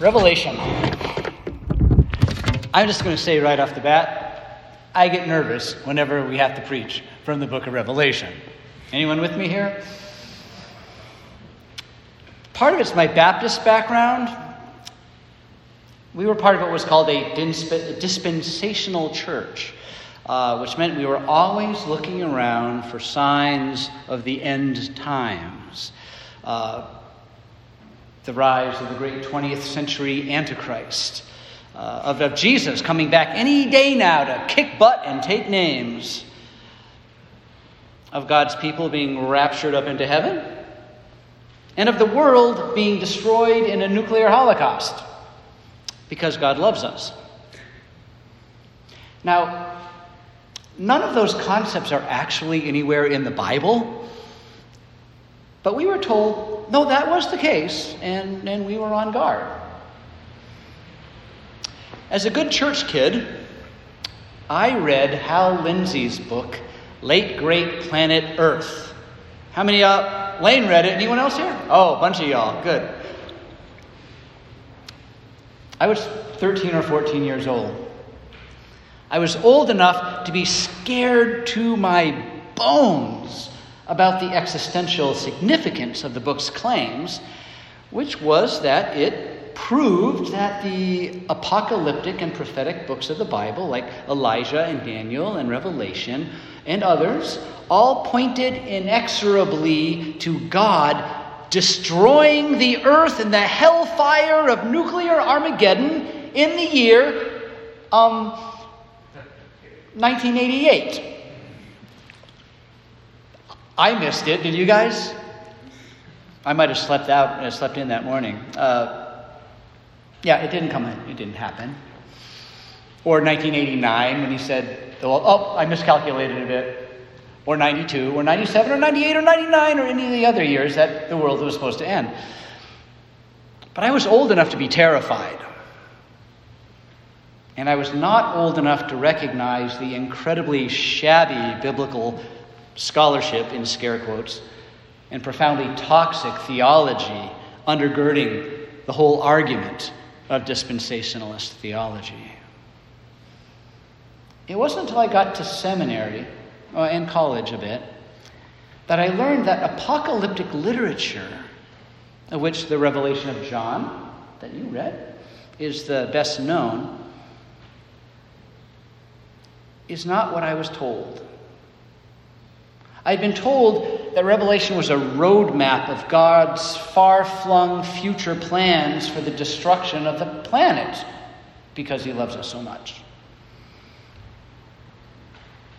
Revelation. I'm just going to say right off the bat, I get nervous whenever we have to preach from the book of Revelation. Anyone with me here? Part of it's my Baptist background. We were part of what was called a dispensational church, uh, which meant we were always looking around for signs of the end times. Uh, the rise of the great 20th century Antichrist, uh, of, of Jesus coming back any day now to kick butt and take names, of God's people being raptured up into heaven, and of the world being destroyed in a nuclear holocaust because God loves us. Now, none of those concepts are actually anywhere in the Bible. But we were told, no, that was the case, and, and we were on guard. As a good church kid, I read Hal Lindsey's book, Late Great Planet Earth. How many, uh, Lane read it? Anyone else here? Oh, a bunch of y'all. Good. I was 13 or 14 years old. I was old enough to be scared to my bones about the existential significance of the book's claims, which was that it proved that the apocalyptic and prophetic books of the Bible, like Elijah and Daniel and Revelation and others, all pointed inexorably to God destroying the earth in the hellfire of nuclear Armageddon in the year um, 1988. I missed it. Did you guys? I might have slept out, uh, slept in that morning. Uh, yeah, it didn't come in. It didn't happen. Or 1989 when he said, oh, I miscalculated a bit. Or 92, or 97, or 98, or 99, or any of the other years that the world was supposed to end. But I was old enough to be terrified. And I was not old enough to recognize the incredibly shabby biblical scholarship, in scare quotes, and profoundly toxic theology undergirding the whole argument of dispensationalist theology. It wasn't until I got to seminary uh, and college a bit that I learned that apocalyptic literature, of which the Revelation of John, that you read, is the best known, is not what I was told. I'd been told that Revelation was a roadmap of God's far flung future plans for the destruction of the planet because he loves us so much.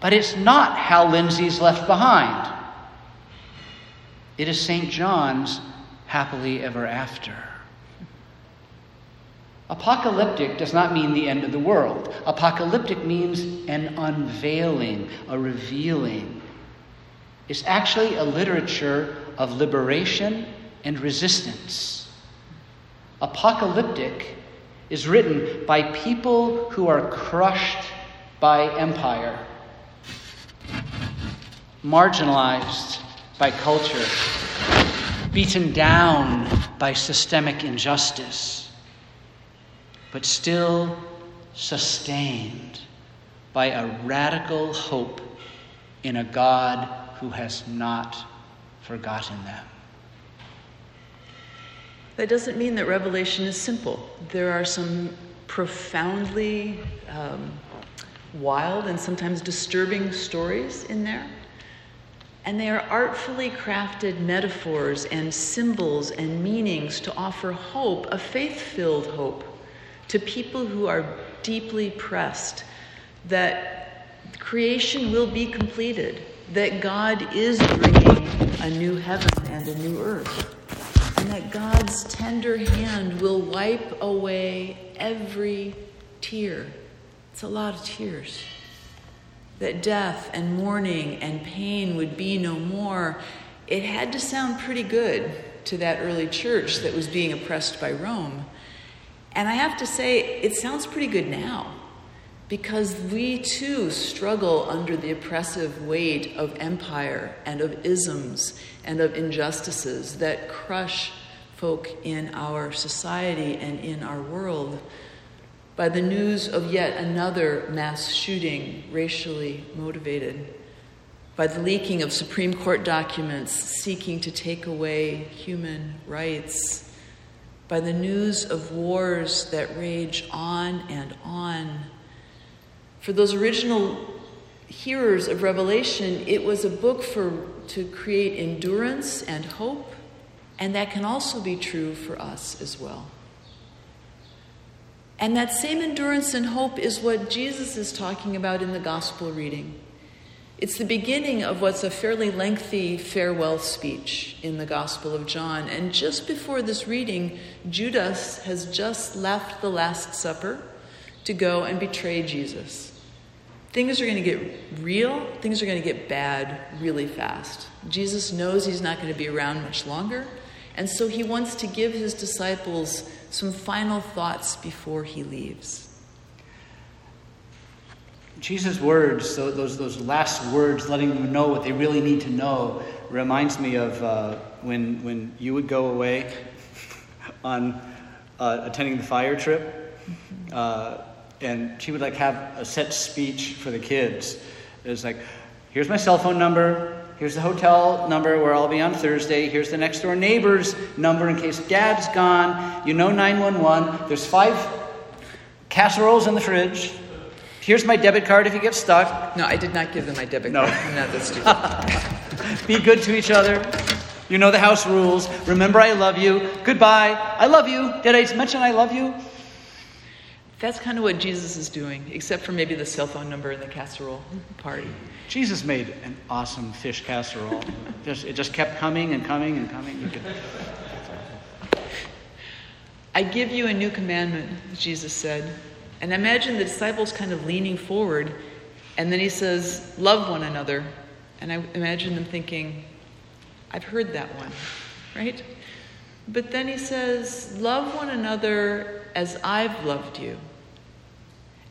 But it's not Hal Lindsey's Left Behind. It is St. John's Happily Ever After. Apocalyptic does not mean the end of the world. Apocalyptic means an unveiling, a revealing, is actually a literature of liberation and resistance. Apocalyptic is written by people who are crushed by empire, marginalized by culture, beaten down by systemic injustice, but still sustained by a radical hope in a God who has not forgotten them. That doesn't mean that Revelation is simple. There are some profoundly um, wild and sometimes disturbing stories in there. And they are artfully crafted metaphors and symbols and meanings to offer hope, a faith filled hope, to people who are deeply pressed that creation will be completed, that God is bringing a new heaven and a new earth, and that God's tender hand will wipe away every tear. It's a lot of tears. That death and mourning and pain would be no more. It had to sound pretty good to that early church that was being oppressed by Rome. And I have to say, it sounds pretty good now because we too struggle under the oppressive weight of empire and of isms and of injustices that crush folk in our society and in our world. By the news of yet another mass shooting, racially motivated, by the leaking of Supreme Court documents seeking to take away human rights, by the news of wars that rage on and on. For those original hearers of Revelation, it was a book for to create endurance and hope, and that can also be true for us as well. And that same endurance and hope is what Jesus is talking about in the gospel reading. It's the beginning of what's a fairly lengthy farewell speech in the Gospel of John. And just before this reading, Judas has just left the Last Supper to go and betray Jesus. Things are going to get real, things are going to get bad really fast. Jesus knows he's not going to be around much longer, and so he wants to give his disciples some final thoughts before he leaves. Jesus' words, those, those last words, letting them know what they really need to know, reminds me of uh, when, when you would go away on uh, attending the fire trip. Uh, and she would like have a set speech for the kids. It was like, here's my cell phone number, here's the hotel number where I'll be on Thursday, here's the next door neighbor's number in case dad's gone, you know 911, there's five casseroles in the fridge. Here's my debit card if you get stuck. No, I did not give them my debit no. card. I'm not that stupid. be good to each other. You know the house rules. Remember, I love you. Goodbye. I love you. Did I mention I love you? That's kind of what Jesus is doing, except for maybe the cell phone number and the casserole party. Jesus made an awesome fish casserole. just, it just kept coming and coming and coming. Could... I give you a new commandment, Jesus said. And imagine the disciples kind of leaning forward, and then he says, Love one another. And I imagine them thinking, I've heard that one, right? But then he says, Love one another as I've loved you.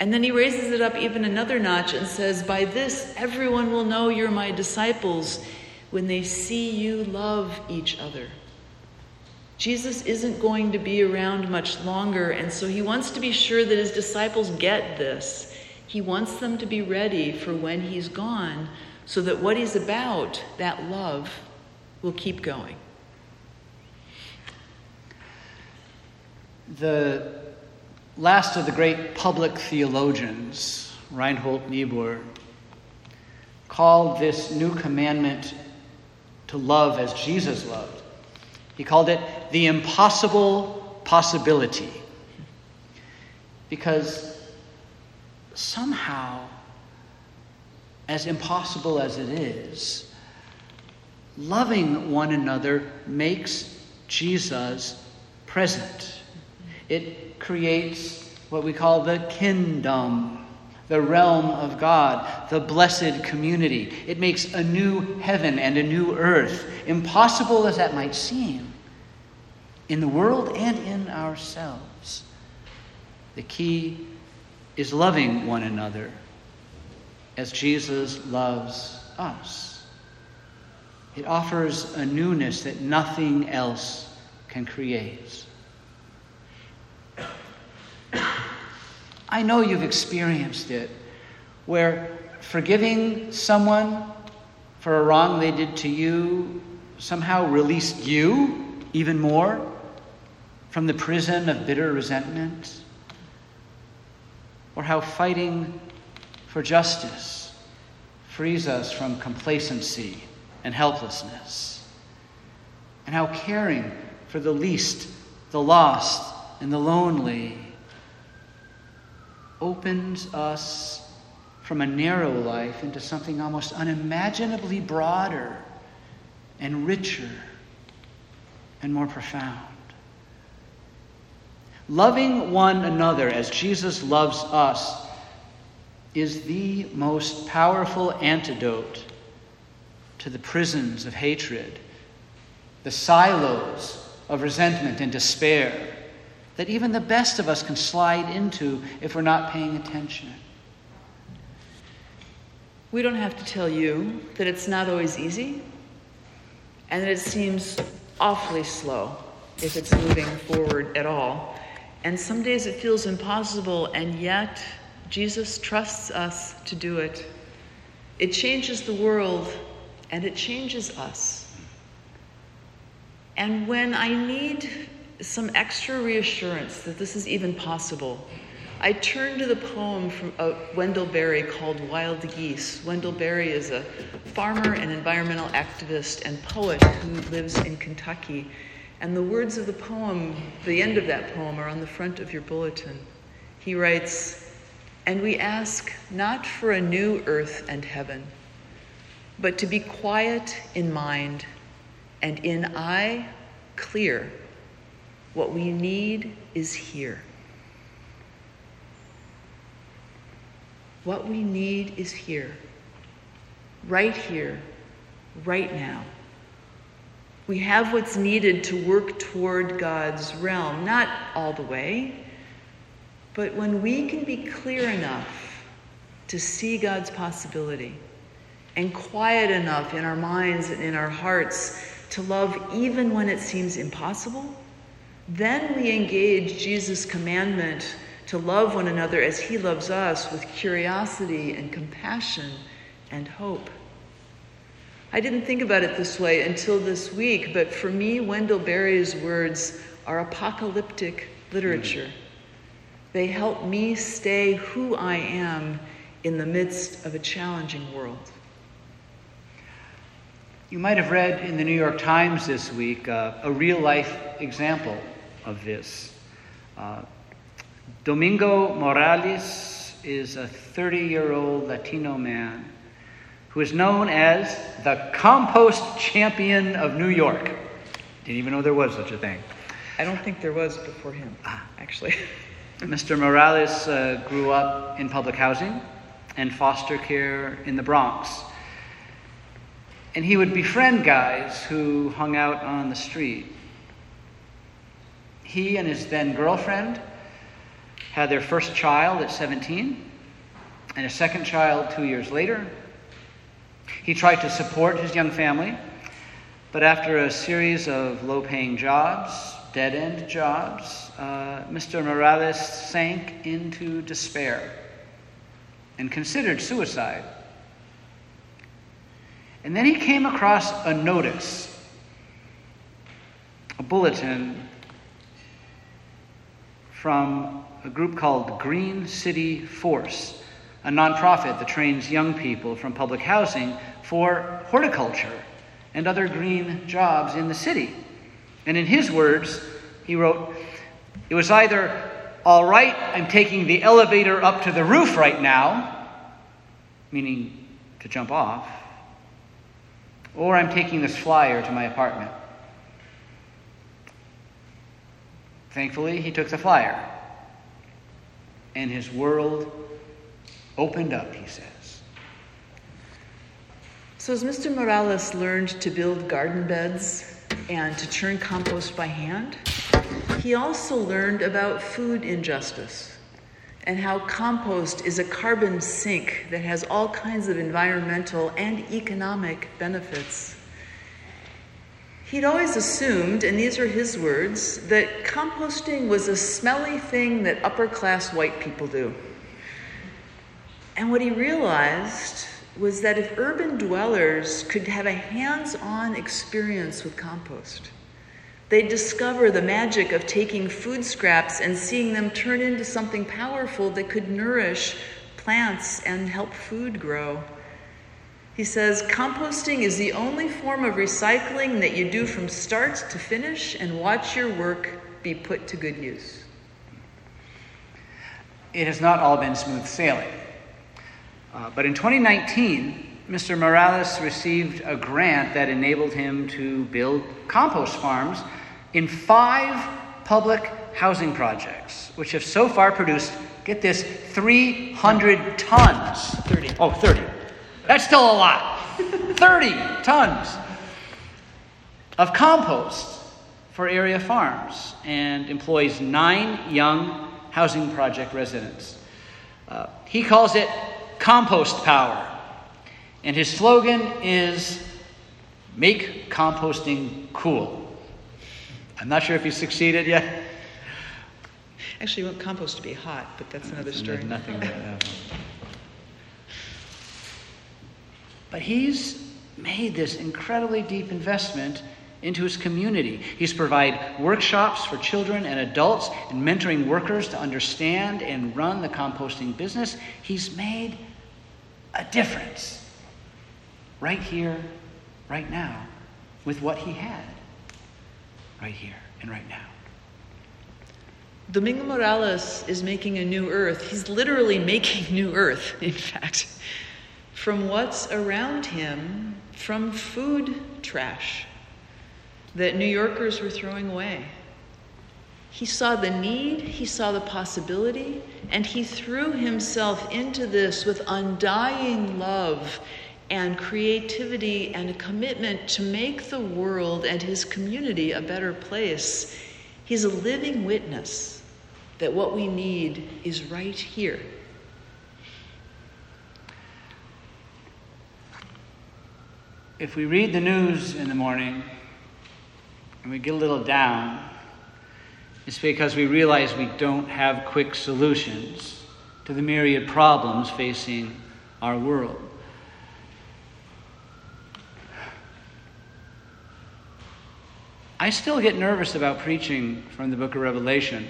And then he raises it up even another notch and says, By this everyone will know you're my disciples when they see you love each other. Jesus isn't going to be around much longer, and so he wants to be sure that his disciples get this. He wants them to be ready for when he's gone so that what he's about, that love, will keep going. The last of the great public theologians, Reinhold Niebuhr, called this new commandment to love as Jesus loved. He called it the impossible possibility. Because somehow, as impossible as it is, loving one another makes Jesus present. It creates what we call the kingdom, the realm of God, the blessed community. It makes a new heaven and a new earth, impossible as that might seem, in the world and in ourselves. The key is loving one another as Jesus loves us. It offers a newness that nothing else can create. I know you've experienced it, where forgiving someone for a wrong they did to you somehow released you even more from the prison of bitter resentment, or how fighting for justice frees us from complacency and helplessness, and how caring for the least, the lost, and the lonely opens us from a narrow life into something almost unimaginably broader and richer and more profound. Loving one another as Jesus loves us is the most powerful antidote to the prisons of hatred, the silos of resentment and despair that even the best of us can slide into if we're not paying attention. We don't have to tell you that it's not always easy and that it seems awfully slow if it's moving forward at all. And some days it feels impossible, and yet Jesus trusts us to do it. It changes the world, and it changes us. And when I need some extra reassurance that this is even possible, I turn to the poem from uh, Wendell Berry called Wild Geese. Wendell Berry is a farmer and environmental activist and poet who lives in Kentucky. And the words of the poem, the end of that poem, are on the front of your bulletin. He writes, And we ask not for a new earth and heaven, but to be quiet in mind and in eye clear. What we need is here. What we need is here, right here, right now. We have what's needed to work toward God's realm, not all the way, but when we can be clear enough to see God's possibility and quiet enough in our minds and in our hearts to love even when it seems impossible, then we engage Jesus' commandment to love one another as he loves us with curiosity and compassion and hope. I didn't think about it this way until this week, but for me, Wendell Berry's words are apocalyptic literature. They help me stay who I am in the midst of a challenging world. You might have read in the New York Times this week uh, a real life example of this. Uh, Domingo Morales is a 30 year old Latino man who is known as the compost champion of New York. Didn't even know there was such a thing. I don't think there was before him, actually. Mr. Morales uh, grew up in public housing and foster care in the Bronx. And he would befriend guys who hung out on the street. He and his then girlfriend had their first child at 17 and a second child two years later. He tried to support his young family, but after a series of low paying jobs, dead end jobs, uh, Mr. Morales sank into despair and considered suicide. And then he came across a notice, a bulletin from a group called Green City Force, a nonprofit that trains young people from public housing for horticulture and other green jobs in the city. And in his words, he wrote, It was either, all right, I'm taking the elevator up to the roof right now, meaning to jump off, or I'm taking this flyer to my apartment. Thankfully, he took the flyer and his world opened up, he says. So, as Mr. Morales learned to build garden beds and to churn compost by hand, he also learned about food injustice and how compost is a carbon sink that has all kinds of environmental and economic benefits. He'd always assumed, and these are his words, that composting was a smelly thing that upper class white people do. And what he realized was that if urban dwellers could have a hands on experience with compost, they'd discover the magic of taking food scraps and seeing them turn into something powerful that could nourish plants and help food grow. He says composting is the only form of recycling that you do from start to finish and watch your work be put to good use. It has not all been smooth sailing. Uh, but in 2019, Mr. Morales received a grant that enabled him to build compost farms in five public housing projects, which have so far produced, get this, 300 tons. 30. Oh, 30 that's still a lot. 30 tons of compost for area farms and employs nine young housing project residents. Uh, he calls it compost power. And his slogan is make composting cool. I'm not sure if he succeeded yet. Actually, you want compost to be hot, but that's another story. Nothing like that. But he's made this incredibly deep investment into his community. He's provide workshops for children and adults and mentoring workers to understand and run the composting business. He's made a difference right here, right now, with what he had right here and right now. Domingo Morales is making a new earth. He's literally making new earth, in fact, from what's around him, from food trash that New Yorkers were throwing away. He saw the need, he saw the possibility, and he threw himself into this with undying love and creativity and a commitment to make the world and his community a better place. He's a living witness that what we need is right here. If we read the news in the morning and we get a little down, it's because we realize we don't have quick solutions to the myriad problems facing our world. I still get nervous about preaching from the book of Revelation,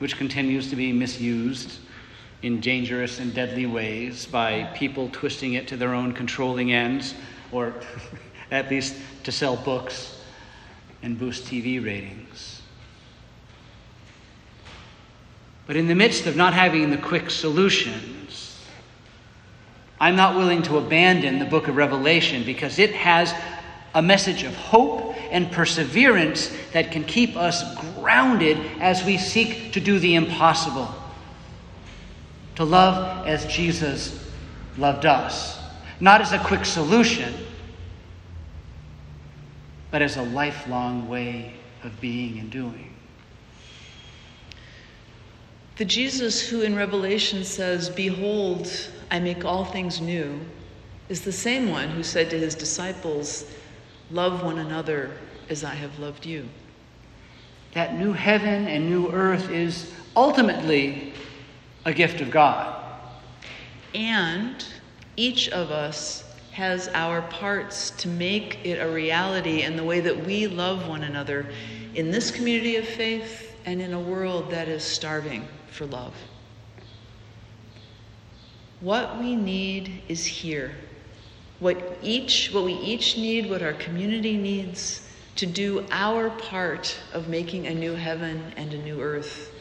which continues to be misused in dangerous and deadly ways by people twisting it to their own controlling ends, or at least to sell books and boost TV ratings. But in the midst of not having the quick solutions, I'm not willing to abandon the book of Revelation because it has a message of hope and perseverance that can keep us grounded as we seek to do the impossible. To love as Jesus loved us, not as a quick solution, but as a lifelong way of being and doing. The Jesus who in Revelation says, Behold, I make all things new, is the same one who said to his disciples, Love one another as I have loved you. That new heaven and new earth is ultimately a gift of God. And each of us has our parts to make it a reality in the way that we love one another in this community of faith and in a world that is starving for love. What we need is here what each what we each need what our community needs to do our part of making a new heaven and a new earth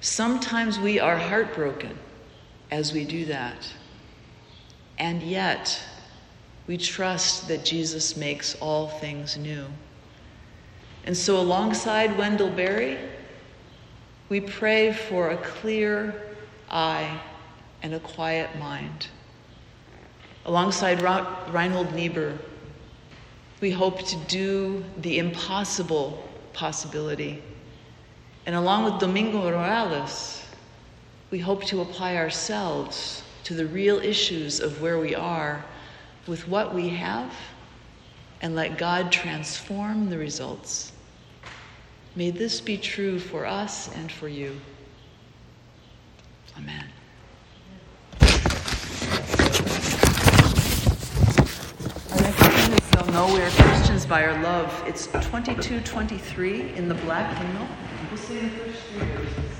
sometimes we are heartbroken as we do that and yet we trust that jesus makes all things new and so alongside wendell berry we pray for a clear eye and a quiet mind Alongside Reinhold Niebuhr, we hope to do the impossible possibility. And along with Domingo Morales, we hope to apply ourselves to the real issues of where we are with what we have and let God transform the results. May this be true for us and for you. Amen. They'll know we are Christians by our love. It's 2223 in the black hymnal. We'll sing